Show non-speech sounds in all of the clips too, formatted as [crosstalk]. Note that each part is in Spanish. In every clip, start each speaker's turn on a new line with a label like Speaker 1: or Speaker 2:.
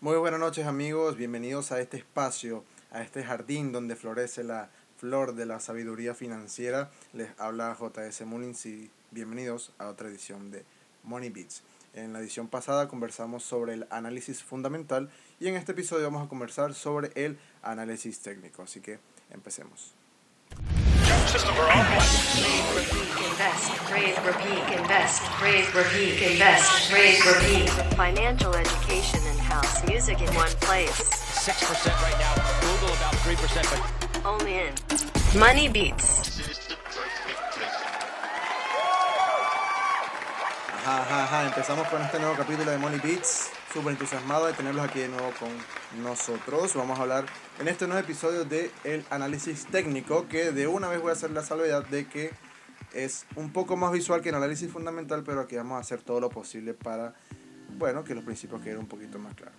Speaker 1: Muy buenas noches amigos, bienvenidos a este espacio, a este jardín donde florece la flor de la sabiduría financiera. Les habla JS Mullins y bienvenidos a otra edición de Money Beats. En la edición pasada conversamos sobre el análisis fundamental y en este episodio vamos a conversar sobre el análisis técnico, así que empecemos.
Speaker 2: Financial education and house music in one place. 6% right now, Google about 3%, but only in Money Beats.
Speaker 1: Ajá, ajá, ajá. Empezamos con este nuevo capítulo de Money Beats. Súper entusiasmado de tenerlos aquí de nuevo con nosotros. Vamos a hablar en este nuevo episodio de el análisis técnico, que de una vez voy a hacer la salvedad de que es un poco más visual que el análisis fundamental, pero aquí vamos a hacer todo lo posible para, bueno, que los principios queden un poquito más claros.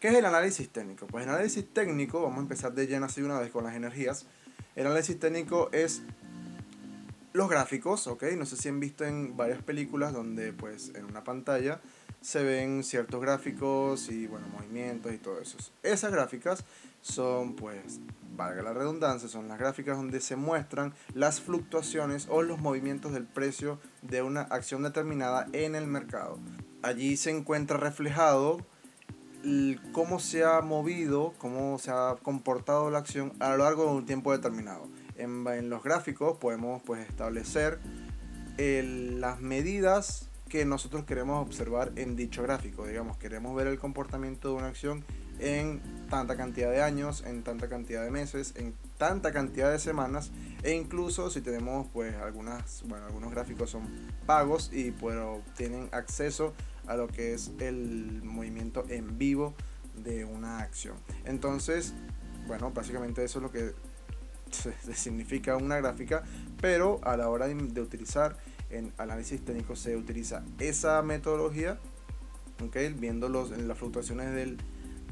Speaker 1: ¿Qué es el análisis técnico? Pues el análisis técnico, vamos a empezar de lleno así una vez con las energías. El análisis técnico es los gráficos, ¿ok? No sé si han visto en varias películas donde pues en una pantalla se ven ciertos gráficos y bueno, movimientos y todo eso. Esas gráficas son pues, valga la redundancia, son las gráficas donde se muestran las fluctuaciones o los movimientos del precio de una acción determinada en el mercado. Allí se encuentra reflejado cómo se ha movido, cómo se ha comportado la acción a lo largo de un tiempo determinado. En, los gráficos podemos pues, establecer las medidas que nosotros queremos observar en dicho gráfico. Digamos, queremos ver el comportamiento de una acción en tanta cantidad de años, en tanta cantidad de meses, en tanta cantidad de semanas e incluso si tenemos pues algunas, bueno, algunos gráficos son pagos y pero tienen acceso a lo que es el movimiento en vivo de una acción. Entonces, bueno, básicamente eso es lo que significa una gráfica, pero a la hora de utilizar en análisis técnico se utiliza esa metodología, okay, viendo los, las fluctuaciones del,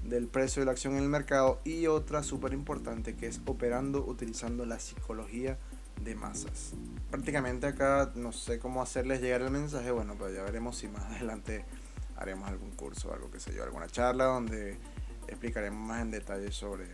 Speaker 1: del precio de la acción en el mercado y otra súper importante que es operando utilizando la psicología de masas. Prácticamente acá no sé cómo hacerles llegar el mensaje, bueno, pues ya veremos si más [laughs] adelante haremos algún curso, algo que sé yo, alguna charla donde explicaremos más en detalle sobre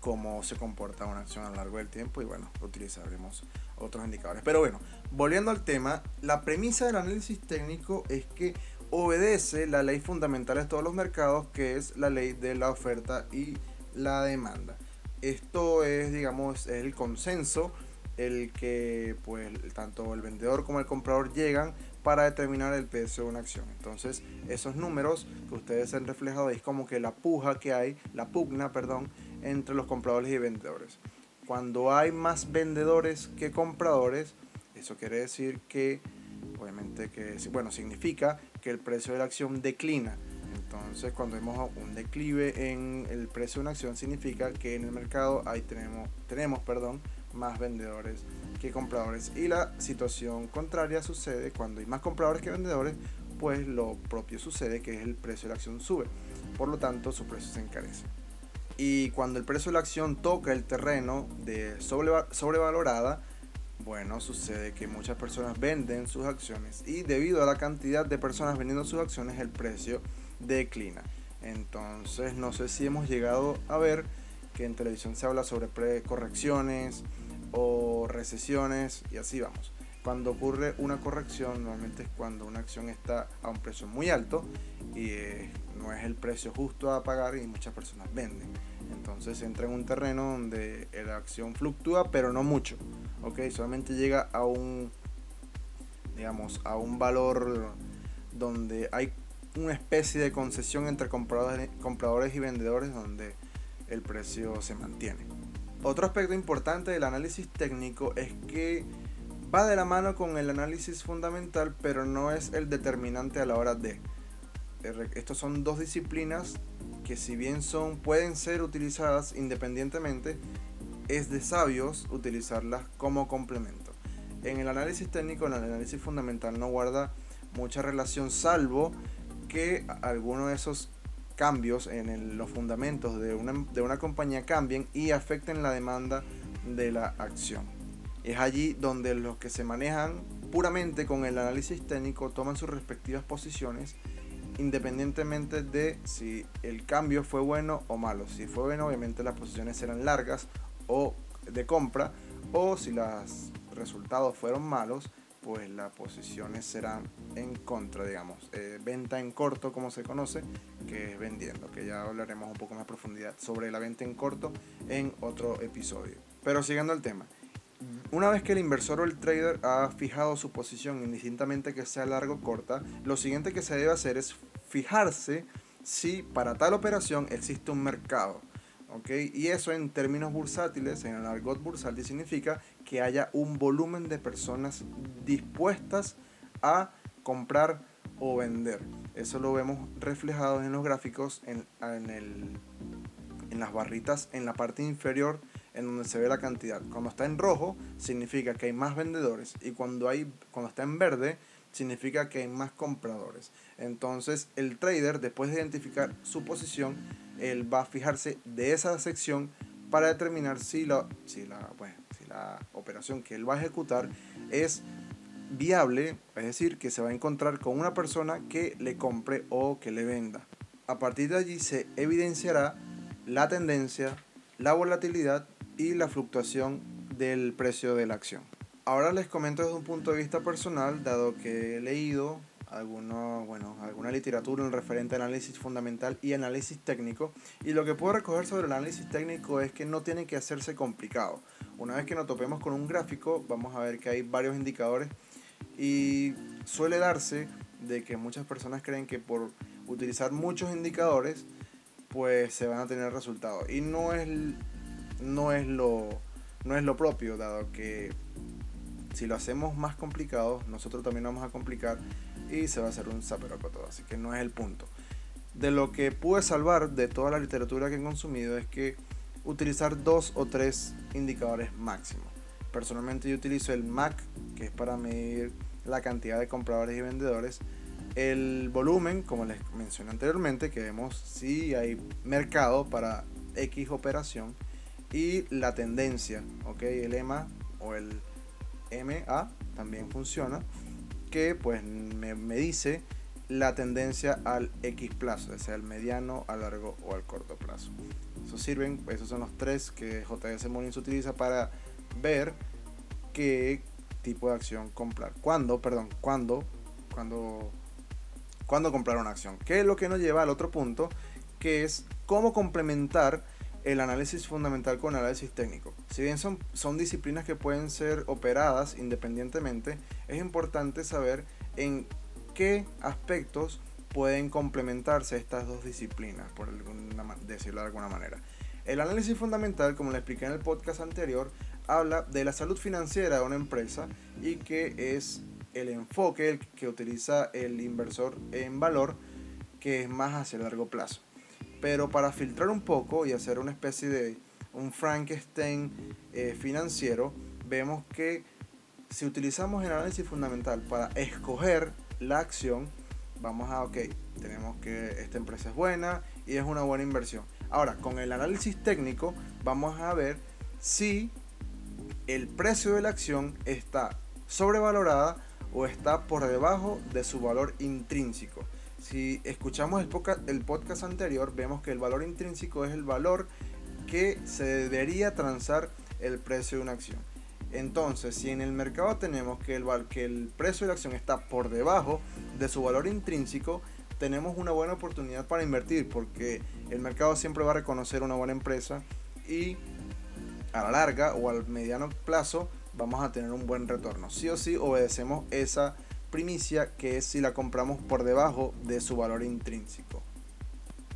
Speaker 1: cómo se comporta una acción a lo largo del tiempo y bueno, utilizaremos otros indicadores. Pero bueno, volviendo al tema, la premisa del análisis técnico es que obedece la ley fundamental de todos los mercados, que es la ley de la oferta y la demanda. Esto es, digamos, el consenso el que pues tanto el vendedor como el comprador llegan para determinar el precio de una acción. Entonces, esos números que ustedes han reflejado es como que la puja que hay, la pugna, perdón, entre los compradores y vendedores. Cuando hay más vendedores que compradores, eso quiere decir que, obviamente que, bueno, significa que el precio de la acción declina. Entonces, cuando vemos un declive en el precio de una acción, significa que en el mercado ahí tenemos, tenemos perdón, más vendedores que compradores. Y la situación contraria sucede cuando hay más compradores que vendedores, pues lo propio sucede que es el precio de la acción sube. Por lo tanto, su precio se encarece. Y cuando el precio de la acción toca el terreno de sobrevalorada, bueno, sucede que muchas personas venden sus acciones y debido a la cantidad de personas vendiendo sus acciones el precio declina. Entonces no sé si hemos llegado a ver que en televisión se habla sobre correcciones o recesiones y así vamos. Cuando ocurre una corrección normalmente es cuando una acción está a un precio muy alto y eh, no es el precio justo a pagar y muchas personas venden. Entonces entra en un terreno donde la acción fluctúa, pero no mucho. ¿Ok? Solamente llega a un, digamos, a un valor donde hay una especie de concesión entre compradores, y vendedores donde el precio se mantiene. Otro aspecto importante del análisis técnico es que va de la mano con el análisis fundamental, pero no es el determinante a la hora de. Estos son dos disciplinas que si bien son pueden ser utilizadas independientemente, es de sabios utilizarlas como complemento. En el análisis técnico, el análisis fundamental no guarda mucha relación, salvo que alguno de esos cambios en los fundamentos de una, de una compañía cambien y afecten la demanda de la acción. Es allí donde los que se manejan puramente con el análisis técnico toman sus respectivas posiciones independientemente de si el cambio fue bueno o malo. Si fue bueno, obviamente las posiciones serán largas o de compra, o si los resultados fueron malos, pues las posiciones serán en contra, digamos. Eh, venta en corto, como se conoce, que es vendiendo, que ya hablaremos un poco más profundidad sobre la venta en corto en otro episodio. Pero siguiendo el tema. Una vez que el inversor o el trader ha fijado su posición, indistintamente que sea largo o corta, lo siguiente que se debe hacer es fijarse si para tal operación existe un mercado. Y eso en términos bursátiles, en el argot bursátil, significa que haya un volumen de personas dispuestas a comprar o vender. Eso lo vemos reflejado en los gráficos, en, el, en las barritas en la parte inferior en donde se ve la cantidad. Cuando está en rojo significa que hay más vendedores y cuando, hay, cuando está en verde significa que hay más compradores. Entonces el trader después de identificar su posición, él va a fijarse de esa sección para determinar si la, si la, si la operación que él va a ejecutar es viable, es decir, que se va a encontrar con una persona que le compre o que le venda. A partir de allí se evidenciará la tendencia, la volatilidad y la fluctuación del precio de la acción. Ahora les comento desde un punto de vista personal, dado que he leído alguno, bueno, alguna literatura en referente a análisis fundamental y análisis técnico. Y lo que puedo recoger sobre el análisis técnico es que no tiene que hacerse complicado. Una vez que nos topemos con un gráfico, vamos a ver que hay varios indicadores y suele darse de que muchas personas creen que por utilizar muchos indicadores, pues se van a tener resultados. Y no es, no es, lo, no es lo propio, dado que si lo hacemos más complicado, nosotros también vamos a complicar y se va a hacer un todo. Así que no es el punto. De lo que pude salvar de toda la literatura que he consumido es que utilizar dos o tres indicadores máximos. Personalmente yo utilizo el MAC, que es para medir la cantidad de compradores y vendedores. El volumen, como les mencioné anteriormente, que vemos si hay mercado para X operación. Y la tendencia, ¿ok? El EMA o el MA también funciona, que pues me, me dice la tendencia al X plazo, sea el mediano, al largo o al corto plazo. Eso sirven, esos son los tres que JS Mornings utiliza para ver qué tipo de acción comprar. ¿Cuándo? Perdón, ¿cuándo? Cuando, cuando comprar una acción. Que es lo que nos lleva al otro punto, que es cómo complementar el análisis fundamental con análisis técnico. Si bien son, son disciplinas que pueden ser operadas independientemente, es importante saber en qué aspectos pueden complementarse estas dos disciplinas, por decirlo de alguna manera. El análisis fundamental, como le expliqué en el podcast anterior, habla de la salud financiera de una empresa y que es el enfoque que utiliza el inversor en valor que es más hacia largo plazo. Pero para filtrar un poco y hacer una especie de un Frankenstein eh, financiero, vemos que si utilizamos el análisis fundamental para escoger la acción, vamos a, ok, tenemos que esta empresa es buena y es una buena inversión. Ahora, con el análisis técnico, vamos a ver si el precio de la acción está sobrevalorada o está por debajo de su valor intrínseco. Si escuchamos el podcast, el podcast anterior, vemos que el valor intrínseco es el valor que se debería transar el precio de una acción. Entonces, si en el mercado tenemos que el, que el precio de la acción está por debajo de su valor intrínseco, tenemos una buena oportunidad para invertir porque el mercado siempre va a reconocer una buena empresa y a la larga o al mediano plazo vamos a tener un buen retorno. Sí o sí obedecemos esa primicia que es si la compramos por debajo de su valor intrínseco.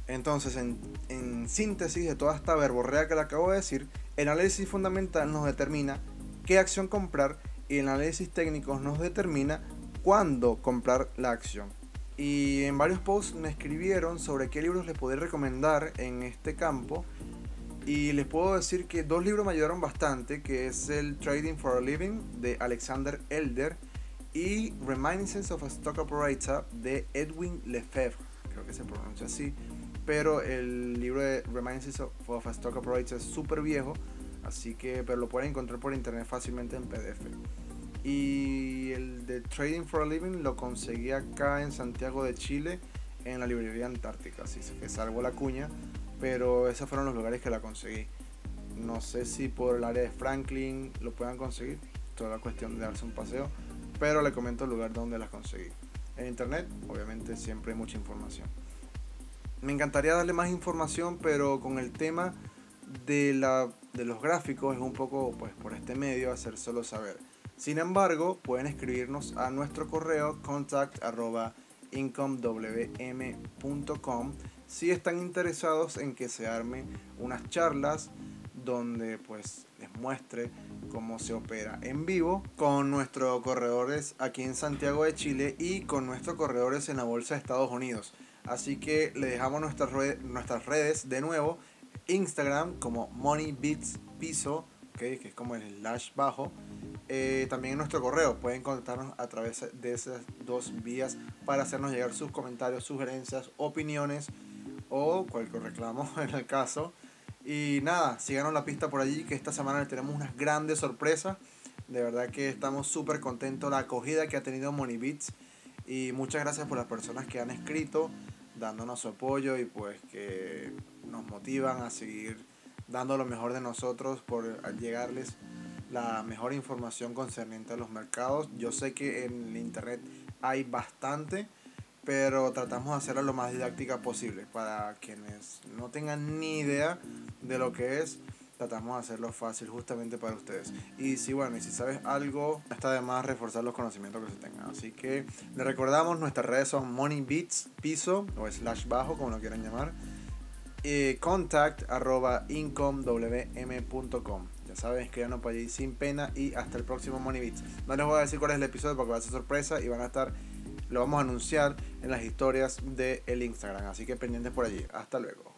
Speaker 1: Entonces, en, síntesis de toda esta verborrea que le acabo de decir, el análisis fundamental nos determina qué acción comprar y el análisis técnico nos determina cuándo comprar la acción. Y en varios posts me escribieron sobre qué libros les podría recomendar en este campo. Y les puedo decir que dos libros me ayudaron bastante, que es el Trading for a Living de Alexander Elder y Reminiscence of a Stock Operator de Edwin Lefebvre, creo que se pronuncia así, pero el libro de Reminiscence of a Stock Operator es súper viejo, así que pero lo pueden encontrar por internet fácilmente en PDF. Y el de Trading for a Living lo conseguí acá en Santiago de Chile en la librería Antártica, así que salvo la cuña, pero esos fueron los lugares que la conseguí. No sé si por el área de Franklin lo puedan conseguir, toda la cuestión de darse un paseo, pero le comento el lugar donde las conseguí. En internet, obviamente, siempre hay mucha información. Me encantaría darle más información, pero con el tema de, la, de los gráficos es un poco, pues, por este medio, hacer solo saber. Sin embargo, pueden escribirnos a nuestro correo contact.incomewm.com si están interesados en que se armen unas charlas donde pues les muestre cómo se opera en vivo con nuestros corredores aquí en Santiago de Chile y con nuestros corredores en la Bolsa de Estados Unidos. Así que le dejamos nuestras, nuestras redes de nuevo. Instagram como Money Piso, que es como el slash bajo. Eh, también nuestro correo pueden contactarnos a través de esas dos vías para hacernos llegar sus comentarios, sugerencias, opiniones o cualquier reclamo [laughs] en el caso. Y nada, síganos la pista por allí que esta semana les tenemos unas grandes sorpresas. De verdad que estamos súper contentos la acogida que ha tenido Money Beats. Y muchas gracias por las personas que han escrito, dándonos su apoyo y pues que nos motivan a seguir dando lo mejor de nosotros por llegarles la mejor información concerniente a los mercados. Yo sé que en el internet hay bastante, pero tratamos de hacerlo lo más didáctica posible para quienes no tengan ni idea de lo que es. Tratamos de hacerlo fácil justamente para ustedes. Y si bueno, y si sabes algo, está de más reforzar los conocimientos que se tengan. Así que le recordamos, nuestras redes son Money Beats, piso o slash bajo, como lo quieran llamar. Y contact arroba. Ya saben, escríbanos por allí sin pena y hasta el próximo Money Beats. No les voy a decir cuál es el episodio porque va a ser sorpresa y van a estar lo vamos a anunciar en las historias del el Instagram. Así que pendientes por allí. Hasta luego.